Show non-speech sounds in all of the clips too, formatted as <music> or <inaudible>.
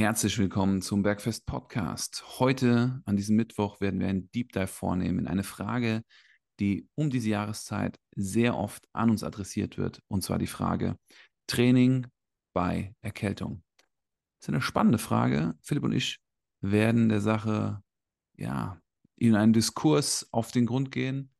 Herzlich willkommen zum Bergfest Podcast. Heute, an diesem Mittwoch, werden wir einen Deep Dive vornehmen in eine Frage, die um diese Jahreszeit sehr oft an uns adressiert wird. Und zwar die Frage Training bei Erkältung. Das ist eine spannende Frage. Philipp und ich werden der Sache ja in einen Diskurs auf den Grund gehen.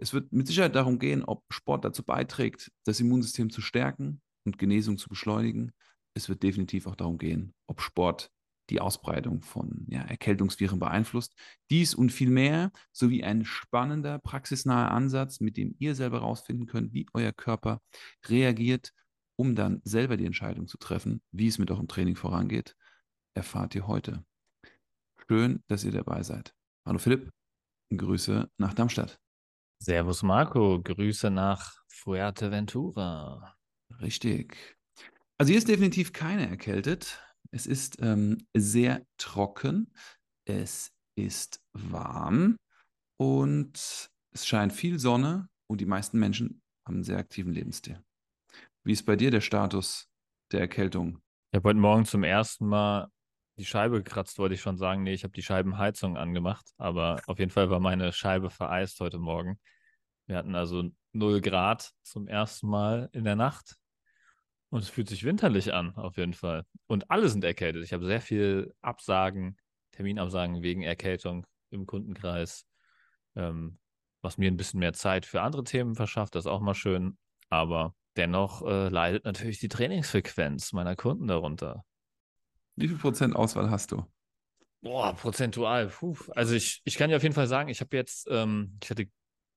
Es wird mit Sicherheit darum gehen, ob Sport dazu beiträgt, das Immunsystem zu stärken und Genesung zu beschleunigen es wird definitiv auch darum gehen, ob Sport die Ausbreitung von ja, Erkältungsviren beeinflusst. Dies und viel mehr sowie ein spannender, praxisnaher Ansatz, mit dem ihr selber herausfinden könnt, wie euer Körper reagiert, um dann selber die Entscheidung zu treffen, wie es mit eurem Training vorangeht, erfahrt ihr heute. Schön, dass ihr dabei seid. Hallo Philipp, Grüße nach Darmstadt. Servus Marco, Grüße nach Fuerteventura. Richtig. Also hier ist definitiv keine erkältet. Es ist ähm, sehr trocken. Es ist warm und es scheint viel Sonne und die meisten Menschen haben einen sehr aktiven Lebensstil. Wie ist bei dir der Status der Erkältung? Ich habe heute Morgen zum ersten Mal die Scheibe gekratzt, wollte ich schon sagen. Nee, ich habe die Scheibenheizung angemacht, aber auf jeden Fall war meine Scheibe vereist heute Morgen. Wir hatten also 0 Grad zum ersten Mal in der Nacht und es fühlt sich winterlich an, auf jeden Fall. Und alle sind erkältet. Ich habe sehr viel Absagen, Terminabsagen wegen Erkältung im Kundenkreis, ähm, was mir ein bisschen mehr Zeit für andere Themen verschafft. Das ist auch mal schön. Aber dennoch äh, leidet natürlich die Trainingsfrequenz meiner Kunden darunter. Wie viel Prozent Auswahl hast du? Boah, prozentual. Puh. Also ich, ich kann dir auf jeden Fall sagen, ich habe jetzt, ähm, ich hatte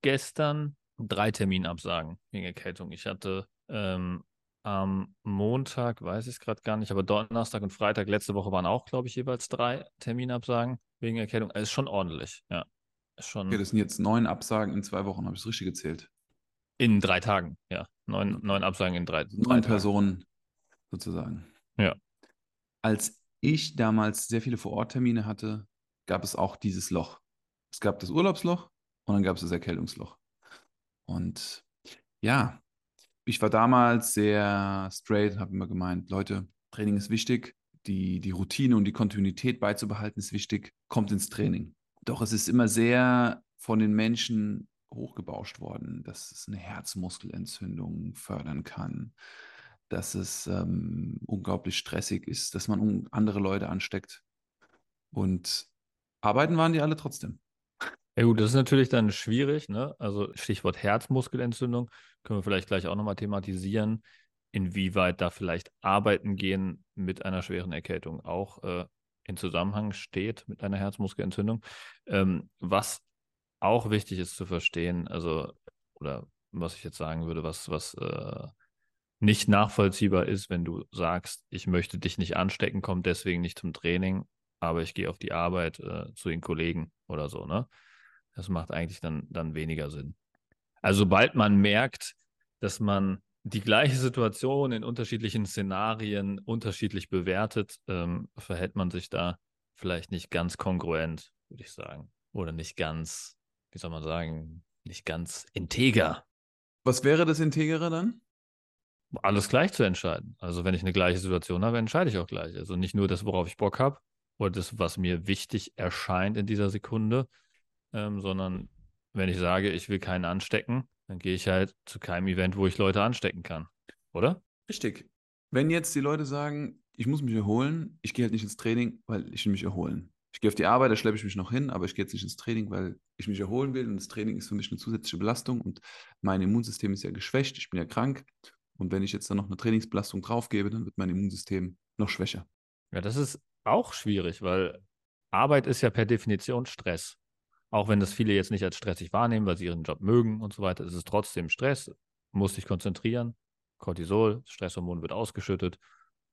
gestern drei Terminabsagen wegen Erkältung. Ich hatte ähm, am Montag, weiß ich es gerade gar nicht, aber Donnerstag und Freitag letzte Woche waren auch, glaube ich, jeweils drei Terminabsagen wegen Erkältung. Also ist schon ordentlich, ja. Ist schon okay, das sind jetzt neun Absagen in zwei Wochen, habe ich es richtig gezählt? In drei Tagen, ja. Neun, neun Absagen in drei, Neun drei Personen sozusagen. Ja. Als ich damals sehr viele Vororttermine hatte, gab es auch dieses Loch. Es gab das Urlaubsloch und dann gab es das Erkältungsloch. Und ja, ich war damals sehr straight, habe immer gemeint, Leute, Training ist wichtig, die, die Routine und die Kontinuität beizubehalten ist wichtig, kommt ins Training. Doch es ist immer sehr von den Menschen hochgebauscht worden, dass es eine Herzmuskelentzündung fördern kann, dass es ähm, unglaublich stressig ist, dass man andere Leute ansteckt. Und arbeiten waren die alle trotzdem. Ja gut, das ist natürlich dann schwierig, ne? Also Stichwort Herzmuskelentzündung können wir vielleicht gleich auch nochmal thematisieren, inwieweit da vielleicht Arbeiten gehen mit einer schweren Erkältung auch äh, in Zusammenhang steht mit einer Herzmuskelentzündung. Ähm, was auch wichtig ist zu verstehen, also, oder was ich jetzt sagen würde, was, was äh, nicht nachvollziehbar ist, wenn du sagst, ich möchte dich nicht anstecken, komm deswegen nicht zum Training, aber ich gehe auf die Arbeit äh, zu den Kollegen oder so, ne? Das macht eigentlich dann, dann weniger Sinn. Also sobald man merkt, dass man die gleiche Situation in unterschiedlichen Szenarien unterschiedlich bewertet, ähm, verhält man sich da vielleicht nicht ganz kongruent, würde ich sagen. Oder nicht ganz, wie soll man sagen, nicht ganz integer. Was wäre das Integere dann? Alles gleich zu entscheiden. Also wenn ich eine gleiche Situation habe, entscheide ich auch gleich. Also nicht nur das, worauf ich Bock habe oder das, was mir wichtig erscheint in dieser Sekunde, ähm, sondern wenn ich sage, ich will keinen anstecken, dann gehe ich halt zu keinem Event, wo ich Leute anstecken kann. Oder? Richtig. Wenn jetzt die Leute sagen, ich muss mich erholen, ich gehe halt nicht ins Training, weil ich will mich erholen. Ich gehe auf die Arbeit, da schleppe ich mich noch hin, aber ich gehe jetzt nicht ins Training, weil ich mich erholen will. Und das Training ist für mich eine zusätzliche Belastung und mein Immunsystem ist ja geschwächt, ich bin ja krank. Und wenn ich jetzt dann noch eine Trainingsbelastung draufgebe, dann wird mein Immunsystem noch schwächer. Ja, das ist auch schwierig, weil Arbeit ist ja per Definition Stress. Auch wenn das viele jetzt nicht als stressig wahrnehmen, weil sie ihren Job mögen und so weiter, ist es trotzdem Stress, muss sich konzentrieren. Cortisol, Stresshormon wird ausgeschüttet.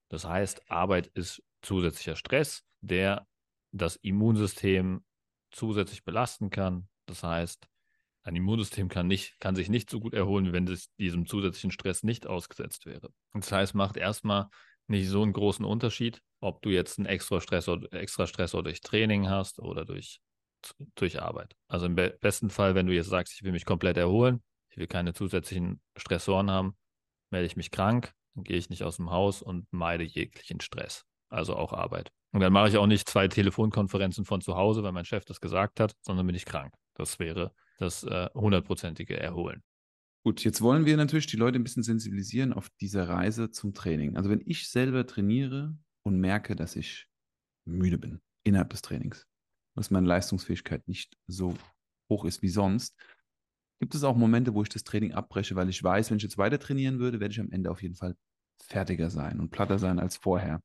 Das heißt, Arbeit ist zusätzlicher Stress, der das Immunsystem zusätzlich belasten kann. Das heißt, ein Immunsystem kann, nicht, kann sich nicht so gut erholen, wenn es diesem zusätzlichen Stress nicht ausgesetzt wäre. Das heißt, macht erstmal nicht so einen großen Unterschied, ob du jetzt einen extra Stressor, extra Stressor durch Training hast oder durch durch Arbeit. Also im be besten Fall, wenn du jetzt sagst, ich will mich komplett erholen, ich will keine zusätzlichen Stressoren haben, melde ich mich krank, dann gehe ich nicht aus dem Haus und meide jeglichen Stress. also auch Arbeit. Und dann mache ich auch nicht zwei Telefonkonferenzen von zu Hause, weil mein Chef das gesagt hat, sondern bin ich krank. Das wäre das äh, hundertprozentige Erholen. Gut, jetzt wollen wir natürlich die Leute ein bisschen sensibilisieren auf dieser Reise zum Training. Also wenn ich selber trainiere und merke, dass ich müde bin innerhalb des Trainings, dass meine Leistungsfähigkeit nicht so hoch ist wie sonst, gibt es auch Momente, wo ich das Training abbreche, weil ich weiß, wenn ich jetzt weiter trainieren würde, werde ich am Ende auf jeden Fall fertiger sein und platter sein als vorher.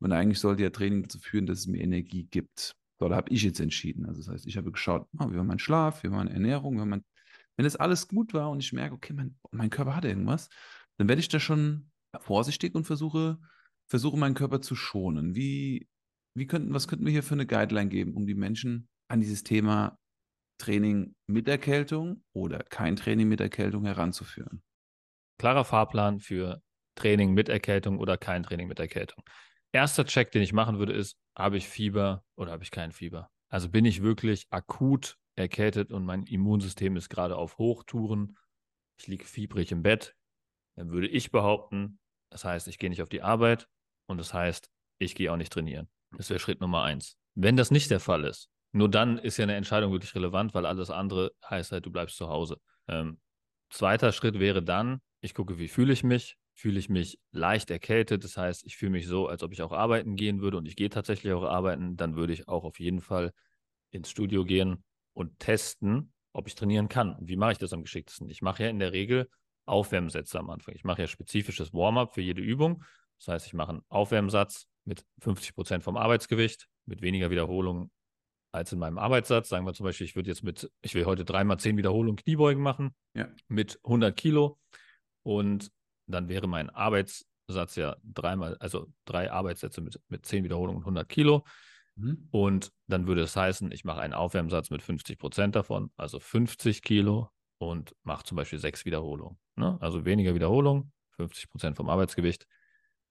Und eigentlich sollte ja Training dazu führen, dass es mir Energie gibt. So, da habe ich jetzt entschieden. Also das heißt, ich habe geschaut, oh, wie war mein Schlaf, wie war meine Ernährung, wie mein, wenn das alles gut war und ich merke, okay, mein, mein Körper hat irgendwas, dann werde ich da schon vorsichtig und versuche, versuche meinen Körper zu schonen. Wie, wie könnten, was könnten wir hier für eine Guideline geben, um die Menschen an dieses Thema Training mit Erkältung oder kein Training mit Erkältung heranzuführen? Klarer Fahrplan für Training mit Erkältung oder kein Training mit Erkältung. Erster Check, den ich machen würde, ist, habe ich Fieber oder habe ich kein Fieber? Also bin ich wirklich akut erkältet und mein Immunsystem ist gerade auf Hochtouren. Ich liege fiebrig im Bett. Dann würde ich behaupten, das heißt, ich gehe nicht auf die Arbeit und das heißt, ich gehe auch nicht trainieren. Das wäre Schritt Nummer eins. Wenn das nicht der Fall ist, nur dann ist ja eine Entscheidung wirklich relevant, weil alles andere heißt halt, du bleibst zu Hause. Ähm, zweiter Schritt wäre dann, ich gucke, wie fühle ich mich. Fühle ich mich leicht erkältet, das heißt, ich fühle mich so, als ob ich auch arbeiten gehen würde und ich gehe tatsächlich auch arbeiten, dann würde ich auch auf jeden Fall ins Studio gehen und testen, ob ich trainieren kann. Wie mache ich das am geschicktesten? Ich mache ja in der Regel Aufwärmsätze am Anfang. Ich mache ja spezifisches Warm-up für jede Übung. Das heißt, ich mache einen Aufwärmsatz mit 50 Prozent vom Arbeitsgewicht, mit weniger Wiederholungen als in meinem Arbeitssatz. Sagen wir zum Beispiel, ich würde jetzt mit, ich will heute dreimal zehn Wiederholungen Kniebeugen machen ja. mit 100 Kilo und dann wäre mein Arbeitssatz ja dreimal, also drei Arbeitssätze mit, mit zehn Wiederholungen und 100 Kilo. Mhm. Und dann würde es heißen, ich mache einen Aufwärmsatz mit 50 Prozent davon, also 50 Kilo und mache zum Beispiel sechs Wiederholungen. Ne? Also weniger Wiederholung, 50 Prozent vom Arbeitsgewicht.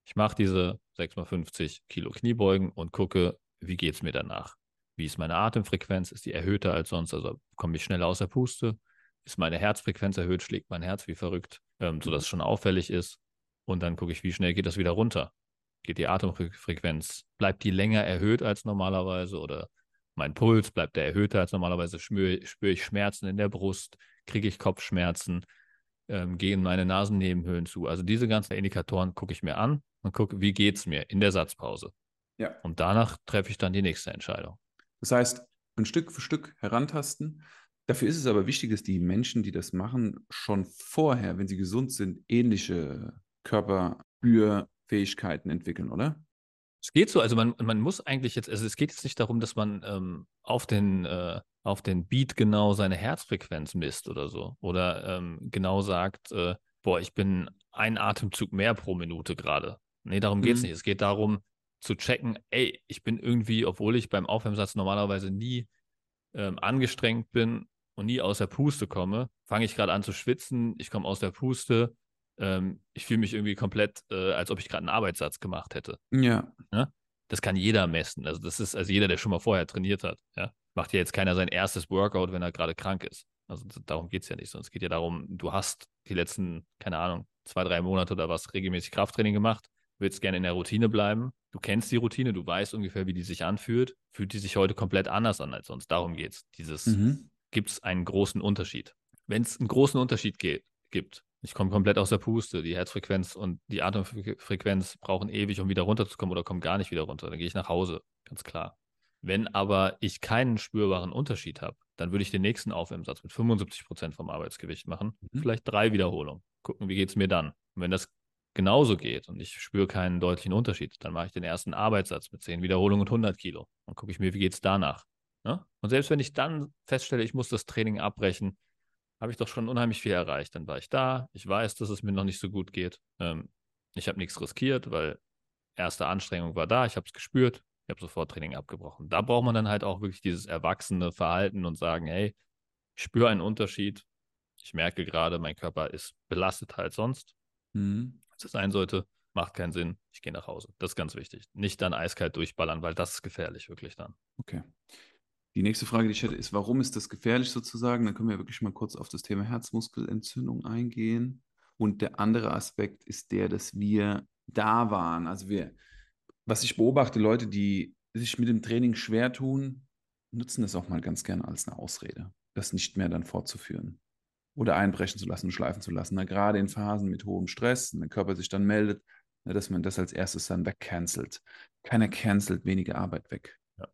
Ich mache diese 6 mal 50 Kilo Kniebeugen und gucke, wie geht es mir danach. Wie ist meine Atemfrequenz? Ist die erhöhter als sonst? Also komme ich schneller aus der Puste? Ist meine Herzfrequenz erhöht? Schlägt mein Herz wie verrückt, ähm, sodass es schon auffällig ist? Und dann gucke ich, wie schnell geht das wieder runter? Geht die Atemfrequenz, bleibt die länger erhöht als normalerweise? Oder mein Puls, bleibt der erhöhter als normalerweise? Spüre, spüre ich Schmerzen in der Brust? Kriege ich Kopfschmerzen? Ähm, gehen meine Nasennebenhöhlen zu? Also diese ganzen Indikatoren gucke ich mir an und gucke, wie geht es mir in der Satzpause. Ja. Und danach treffe ich dann die nächste Entscheidung. Das heißt, ein Stück für Stück herantasten. Dafür ist es aber wichtig, dass die Menschen, die das machen, schon vorher, wenn sie gesund sind, ähnliche Körperspürfähigkeiten entwickeln, oder? Es geht so, also man, man muss eigentlich jetzt, also es geht jetzt nicht darum, dass man ähm, auf, den, äh, auf den Beat genau seine Herzfrequenz misst oder so. Oder ähm, genau sagt, äh, boah, ich bin ein Atemzug mehr pro Minute gerade. Nee, darum geht es mhm. nicht. Es geht darum, zu checken, ey, ich bin irgendwie, obwohl ich beim Aufwärmsatz normalerweise nie ähm, angestrengt bin und nie aus der Puste komme, fange ich gerade an zu schwitzen, ich komme aus der Puste, ähm, ich fühle mich irgendwie komplett, äh, als ob ich gerade einen Arbeitssatz gemacht hätte. Ja. ja. Ne? Das kann jeder messen. Also das ist also jeder, der schon mal vorher trainiert hat. Ja? Macht ja jetzt keiner sein erstes Workout, wenn er gerade krank ist. Also darum geht es ja nicht, sondern es geht ja darum, du hast die letzten, keine Ahnung, zwei, drei Monate oder was regelmäßig Krafttraining gemacht willst gerne in der Routine bleiben. Du kennst die Routine, du weißt ungefähr, wie die sich anfühlt. Fühlt die sich heute komplett anders an als sonst? Darum geht es. Dieses, mhm. gibt es einen großen Unterschied? Wenn es einen großen Unterschied geht, gibt, ich komme komplett aus der Puste, die Herzfrequenz und die Atemfrequenz brauchen ewig, um wieder runterzukommen oder kommen gar nicht wieder runter, dann gehe ich nach Hause, ganz klar. Wenn aber ich keinen spürbaren Unterschied habe, dann würde ich den nächsten Aufwärmsatz mit 75 Prozent vom Arbeitsgewicht machen. Mhm. Vielleicht drei Wiederholungen. Gucken, wie geht es mir dann. Und wenn das genauso geht und ich spüre keinen deutlichen Unterschied, dann mache ich den ersten Arbeitssatz mit 10 Wiederholungen und 100 Kilo. Dann gucke ich mir, wie geht es danach. Ne? Und selbst wenn ich dann feststelle, ich muss das Training abbrechen, habe ich doch schon unheimlich viel erreicht. Dann war ich da, ich weiß, dass es mir noch nicht so gut geht. Ähm, ich habe nichts riskiert, weil erste Anstrengung war da, ich habe es gespürt, ich habe sofort Training abgebrochen. Da braucht man dann halt auch wirklich dieses erwachsene Verhalten und sagen, hey, ich spüre einen Unterschied. Ich merke gerade, mein Körper ist belastet halt sonst. Mhm sein sollte, macht keinen Sinn, ich gehe nach Hause. Das ist ganz wichtig. Nicht dann eiskalt durchballern, weil das ist gefährlich, wirklich dann. Okay. Die nächste Frage, die ich hätte, ist, warum ist das gefährlich sozusagen? Dann können wir wirklich mal kurz auf das Thema Herzmuskelentzündung eingehen. Und der andere Aspekt ist der, dass wir da waren. Also wir, was ich beobachte, Leute, die sich mit dem Training schwer tun, nutzen das auch mal ganz gerne als eine Ausrede, das nicht mehr dann fortzuführen oder einbrechen zu lassen, schleifen zu lassen. Na, gerade in Phasen mit hohem Stress, wenn der Körper sich dann meldet, na, dass man das als erstes dann wegcancelt. Keiner cancelt weniger Arbeit weg. Ja.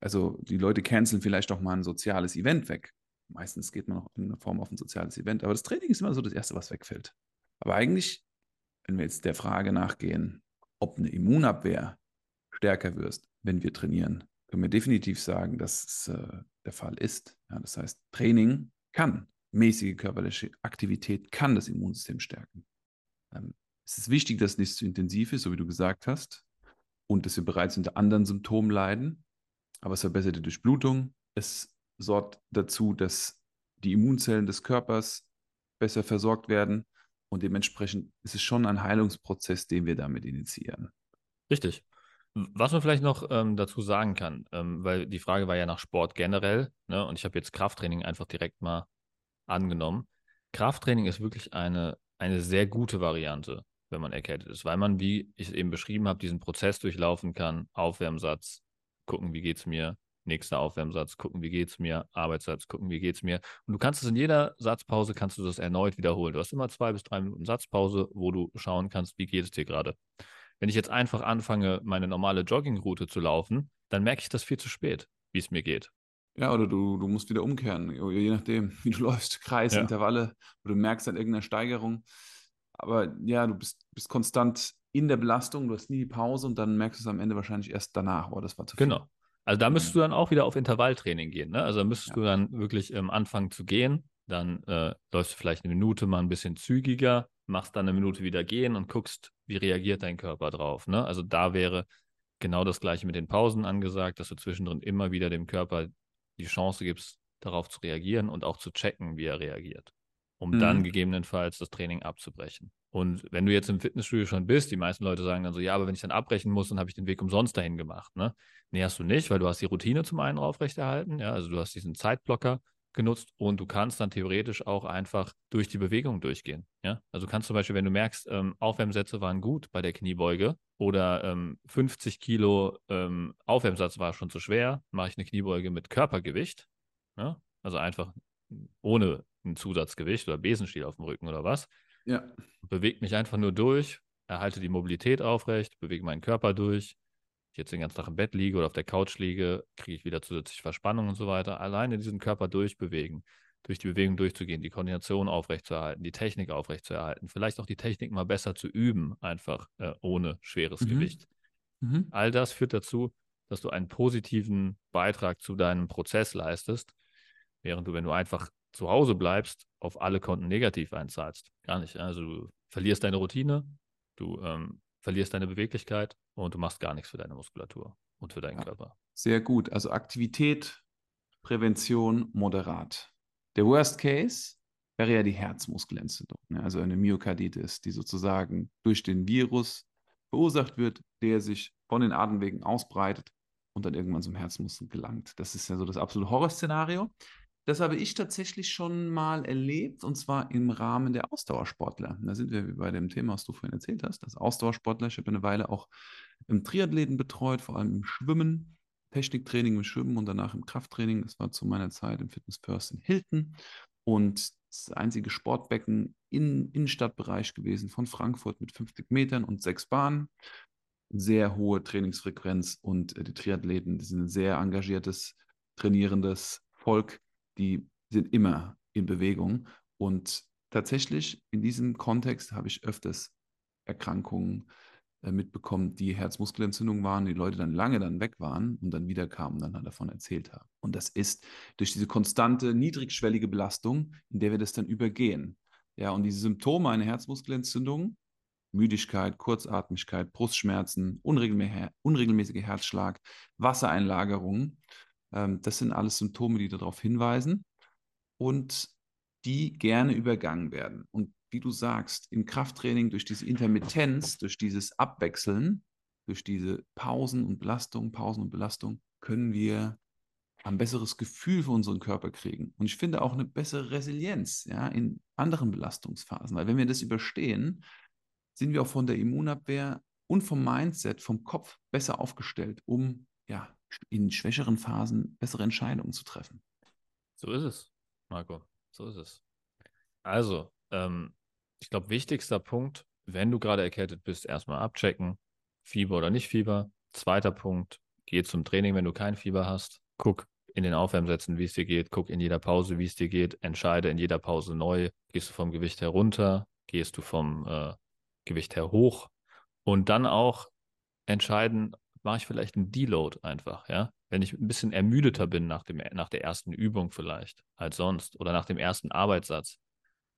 Also die Leute canceln vielleicht auch mal ein soziales Event weg. Meistens geht man auch in einer Form auf ein soziales Event, aber das Training ist immer so das Erste, was wegfällt. Aber eigentlich, wenn wir jetzt der Frage nachgehen, ob eine Immunabwehr stärker wirst, wenn wir trainieren, können wir definitiv sagen, dass es äh, der Fall ist. Ja, das heißt, Training kann, mäßige körperliche Aktivität kann das Immunsystem stärken. Ähm, es ist wichtig, dass es nicht zu intensiv ist, so wie du gesagt hast, und dass wir bereits unter anderen Symptomen leiden. Aber es verbessert die Durchblutung. Es sorgt dazu, dass die Immunzellen des Körpers besser versorgt werden. Und dementsprechend ist es schon ein Heilungsprozess, den wir damit initiieren. Richtig. Was man vielleicht noch ähm, dazu sagen kann, ähm, weil die Frage war ja nach Sport generell, ne? und ich habe jetzt Krafttraining einfach direkt mal angenommen. Krafttraining ist wirklich eine, eine sehr gute Variante, wenn man erkältet ist, weil man, wie ich es eben beschrieben habe, diesen Prozess durchlaufen kann, Aufwärmsatz, gucken, wie geht es mir, nächster Aufwärmsatz, gucken, wie geht es mir, Arbeitssatz, gucken, wie geht es mir. Und du kannst es in jeder Satzpause, kannst du das erneut wiederholen. Du hast immer zwei bis drei Minuten Satzpause, wo du schauen kannst, wie geht es dir gerade. Wenn ich jetzt einfach anfange, meine normale Joggingroute zu laufen, dann merke ich das viel zu spät, wie es mir geht. Ja, oder du, du musst wieder umkehren, je nachdem, <laughs> wie du läufst, Kreis, ja. Intervalle, oder du merkst an irgendeiner Steigerung. Aber ja, du bist, bist konstant in der Belastung, du hast nie die Pause und dann merkst du es am Ende wahrscheinlich erst danach, oh, das war zu viel. Genau. Also da müsstest du dann auch wieder auf Intervalltraining gehen. Ne? Also da müsstest ja. du dann wirklich ähm, anfangen zu gehen. Dann äh, läufst du vielleicht eine Minute mal ein bisschen zügiger, machst dann eine Minute wieder gehen und guckst, wie reagiert dein Körper drauf. Ne? Also da wäre genau das gleiche mit den Pausen angesagt, dass du zwischendrin immer wieder dem Körper die Chance gibst, darauf zu reagieren und auch zu checken, wie er reagiert, um mhm. dann gegebenenfalls das Training abzubrechen. Und wenn du jetzt im Fitnessstudio schon bist, die meisten Leute sagen dann so, ja, aber wenn ich dann abbrechen muss, dann habe ich den Weg umsonst dahin gemacht. Ne? Nee, hast du nicht, weil du hast die Routine zum einen aufrechterhalten, ja, also du hast diesen Zeitblocker genutzt und du kannst dann theoretisch auch einfach durch die Bewegung durchgehen. Ja? Also kannst zum Beispiel, wenn du merkst, ähm, Aufwärmsätze waren gut bei der Kniebeuge oder ähm, 50 Kilo ähm, Aufwärmsatz war schon zu schwer, mache ich eine Kniebeuge mit Körpergewicht, ja? also einfach ohne ein Zusatzgewicht oder Besenstiel auf dem Rücken oder was ja. Bewege mich einfach nur durch, erhalte die Mobilität aufrecht, bewege meinen Körper durch. Ich jetzt den ganzen Tag im Bett liege oder auf der Couch liege, kriege ich wieder zusätzlich Verspannung und so weiter. Alleine diesen Körper durchbewegen, durch die Bewegung durchzugehen, die Koordination aufrechtzuerhalten, die Technik aufrechtzuerhalten, vielleicht auch die Technik mal besser zu üben, einfach äh, ohne schweres mhm. Gewicht. Mhm. All das führt dazu, dass du einen positiven Beitrag zu deinem Prozess leistest, während du, wenn du einfach zu Hause bleibst, auf alle Konten negativ einzahlst. Gar nicht. Also du verlierst deine Routine, du ähm, verlierst deine Beweglichkeit und du machst gar nichts für deine Muskulatur und für deinen ja, Körper. Sehr gut. Also Aktivität, Prävention, moderat. Der Worst Case wäre ja die Herzmuskelentzündung, ne? also eine Myokarditis, die sozusagen durch den Virus verursacht wird, der sich von den Atemwegen ausbreitet und dann irgendwann zum Herzmuskel gelangt. Das ist ja so das absolute Horrorszenario. Das habe ich tatsächlich schon mal erlebt und zwar im Rahmen der Ausdauersportler. Da sind wir bei dem Thema, was du vorhin erzählt hast. Das Ausdauersportler. Ich habe eine Weile auch im Triathleten betreut, vor allem im Schwimmen, Techniktraining im Schwimmen und danach im Krafttraining. Das war zu meiner Zeit im Fitness First in Hilton und das einzige Sportbecken im Innenstadtbereich gewesen von Frankfurt mit 50 Metern und sechs Bahnen. Sehr hohe Trainingsfrequenz und äh, die Triathleten die sind ein sehr engagiertes, trainierendes Volk die sind immer in Bewegung. Und tatsächlich in diesem Kontext habe ich öfters Erkrankungen äh, mitbekommen, die Herzmuskelentzündung waren, die Leute dann lange dann weg waren und dann wieder kamen, dann davon erzählt haben. Und das ist durch diese konstante, niedrigschwellige Belastung, in der wir das dann übergehen. Ja, und diese Symptome einer Herzmuskelentzündung, Müdigkeit, Kurzatmigkeit, Brustschmerzen, unregelmäßiger Herzschlag, Wassereinlagerungen, ähm, das sind alles Symptome, die darauf hinweisen und die gerne übergangen werden. Und wie du sagst, im Krafttraining durch diese Intermittenz, durch dieses Abwechseln, durch diese Pausen und Belastung, Pausen und Belastung, können wir ein besseres Gefühl für unseren Körper kriegen. Und ich finde auch eine bessere Resilienz ja, in anderen Belastungsphasen. Weil wenn wir das überstehen, sind wir auch von der Immunabwehr und vom Mindset, vom Kopf besser aufgestellt, um ja in schwächeren Phasen bessere Entscheidungen zu treffen. So ist es, Marco. So ist es. Also, ähm, ich glaube, wichtigster Punkt, wenn du gerade erkältet bist, erstmal abchecken, Fieber oder nicht Fieber. Zweiter Punkt, geh zum Training, wenn du kein Fieber hast. Guck in den Aufwärmsätzen, wie es dir geht. Guck in jeder Pause, wie es dir geht. Entscheide in jeder Pause neu. Gehst du vom Gewicht herunter? Gehst du vom äh, Gewicht her hoch? Und dann auch entscheiden, mache ich vielleicht einen Deload einfach, ja? Wenn ich ein bisschen ermüdeter bin nach, dem, nach der ersten Übung vielleicht als sonst oder nach dem ersten Arbeitssatz.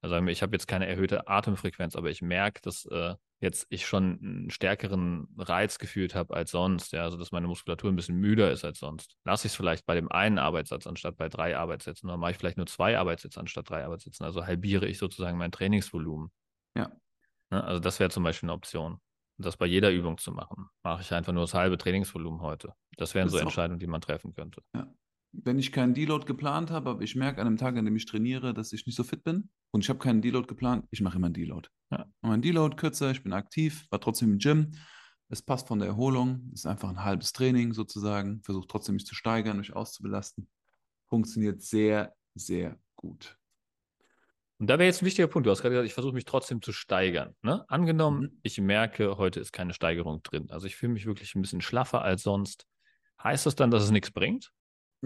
Also ich habe jetzt keine erhöhte Atemfrequenz, aber ich merke, dass äh, jetzt ich schon einen stärkeren Reiz gefühlt habe als sonst, ja, also dass meine Muskulatur ein bisschen müder ist als sonst. Lasse ich es vielleicht bei dem einen Arbeitssatz anstatt bei drei Arbeitssätzen oder mache ich vielleicht nur zwei Arbeitssätze anstatt drei Arbeitssätzen. Also halbiere ich sozusagen mein Trainingsvolumen. Ja. Ne? Also das wäre zum Beispiel eine Option. Das bei jeder Übung zu machen. Mache ich einfach nur das halbe Trainingsvolumen heute. Das wären das so Entscheidungen, die man treffen könnte. Ja. Wenn ich keinen Deload geplant habe, aber ich merke an dem Tag, an dem ich trainiere, dass ich nicht so fit bin und ich habe keinen Deload geplant, ich mache immer einen Deload. Ja. Mein Deload kürzer, ich bin aktiv, war trotzdem im Gym. Es passt von der Erholung, ist einfach ein halbes Training sozusagen, versuche trotzdem mich zu steigern, mich auszubelasten. Funktioniert sehr, sehr gut. Und da wäre jetzt ein wichtiger Punkt. Du hast gerade gesagt, ich versuche mich trotzdem zu steigern. Ne? Angenommen, mhm. ich merke, heute ist keine Steigerung drin. Also ich fühle mich wirklich ein bisschen schlaffer als sonst. Heißt das dann, dass es nichts bringt?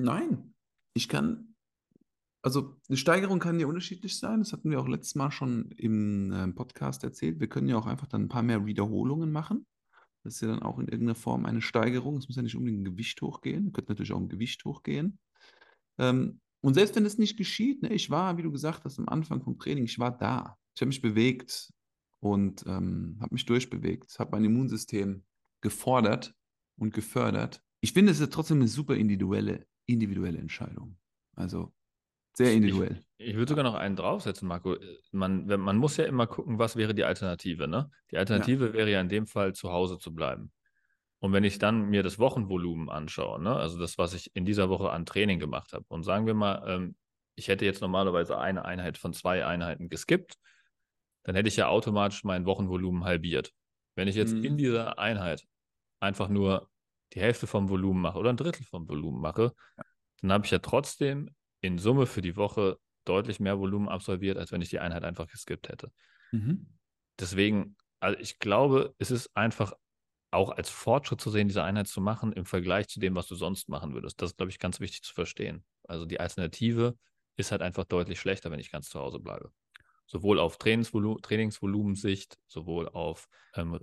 Nein. Ich kann, also eine Steigerung kann ja unterschiedlich sein. Das hatten wir auch letztes Mal schon im äh, Podcast erzählt. Wir können ja auch einfach dann ein paar mehr Wiederholungen machen. Das ist ja dann auch in irgendeiner Form eine Steigerung. Es muss ja nicht unbedingt ein Gewicht hochgehen. Ihr könnt natürlich auch ein Gewicht hochgehen. Ähm, und selbst wenn es nicht geschieht, ne, ich war, wie du gesagt hast, am Anfang vom Training, ich war da. Ich habe mich bewegt und ähm, habe mich durchbewegt, habe mein Immunsystem gefordert und gefördert. Ich finde, es ist trotzdem eine super individuelle, individuelle Entscheidung. Also sehr individuell. Ich, ich würde sogar noch einen draufsetzen, Marco. Man, man muss ja immer gucken, was wäre die Alternative. Ne? Die Alternative ja. wäre ja in dem Fall, zu Hause zu bleiben. Und wenn ich dann mir das Wochenvolumen anschaue, ne, also das, was ich in dieser Woche an Training gemacht habe, und sagen wir mal, ähm, ich hätte jetzt normalerweise eine Einheit von zwei Einheiten geskippt, dann hätte ich ja automatisch mein Wochenvolumen halbiert. Wenn ich jetzt mhm. in dieser Einheit einfach nur die Hälfte vom Volumen mache oder ein Drittel vom Volumen mache, dann habe ich ja trotzdem in Summe für die Woche deutlich mehr Volumen absolviert, als wenn ich die Einheit einfach geskippt hätte. Mhm. Deswegen, also ich glaube, es ist einfach auch als Fortschritt zu sehen, diese Einheit zu machen im Vergleich zu dem, was du sonst machen würdest. Das ist, glaube ich, ganz wichtig zu verstehen. Also die Alternative ist halt einfach deutlich schlechter, wenn ich ganz zu Hause bleibe. Sowohl auf Trainingsvolu Trainingsvolumensicht, sowohl auf ähm,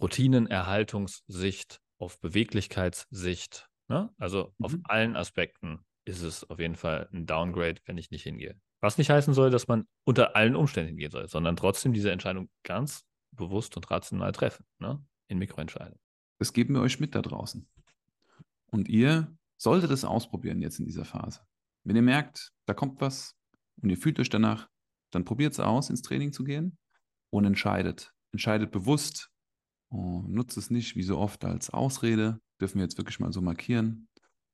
Routinenerhaltungssicht, auf Beweglichkeitssicht. Ne? Also mhm. auf allen Aspekten ist es auf jeden Fall ein Downgrade, wenn ich nicht hingehe. Was nicht heißen soll, dass man unter allen Umständen hingehen soll, sondern trotzdem diese Entscheidung ganz bewusst und rational treffen. Ne? in Mikroentscheidungen. Das geben wir euch mit da draußen. Und ihr solltet es ausprobieren jetzt in dieser Phase. Wenn ihr merkt, da kommt was und ihr fühlt euch danach, dann probiert es aus, ins Training zu gehen und entscheidet. Entscheidet bewusst. Oh, nutzt es nicht wie so oft als Ausrede. Dürfen wir jetzt wirklich mal so markieren.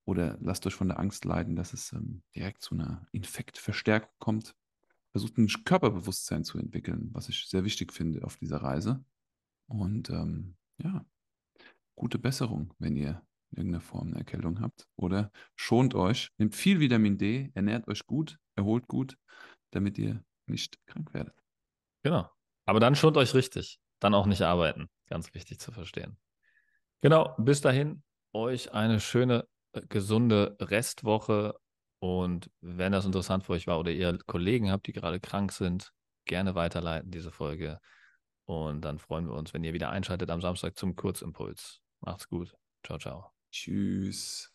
Oder lasst euch von der Angst leiden, dass es ähm, direkt zu einer Infektverstärkung kommt. Versucht ein Körperbewusstsein zu entwickeln, was ich sehr wichtig finde auf dieser Reise. Und ähm, ja, gute Besserung, wenn ihr irgendeine Form eine Erkältung habt. Oder schont euch, nehmt viel Vitamin D, ernährt euch gut, erholt gut, damit ihr nicht krank werdet. Genau. Aber dann schont euch richtig. Dann auch nicht arbeiten. Ganz wichtig zu verstehen. Genau. Bis dahin euch eine schöne, äh, gesunde Restwoche. Und wenn das interessant für euch war oder ihr Kollegen habt, die gerade krank sind, gerne weiterleiten diese Folge. Und dann freuen wir uns, wenn ihr wieder einschaltet am Samstag zum Kurzimpuls. Macht's gut. Ciao, ciao. Tschüss.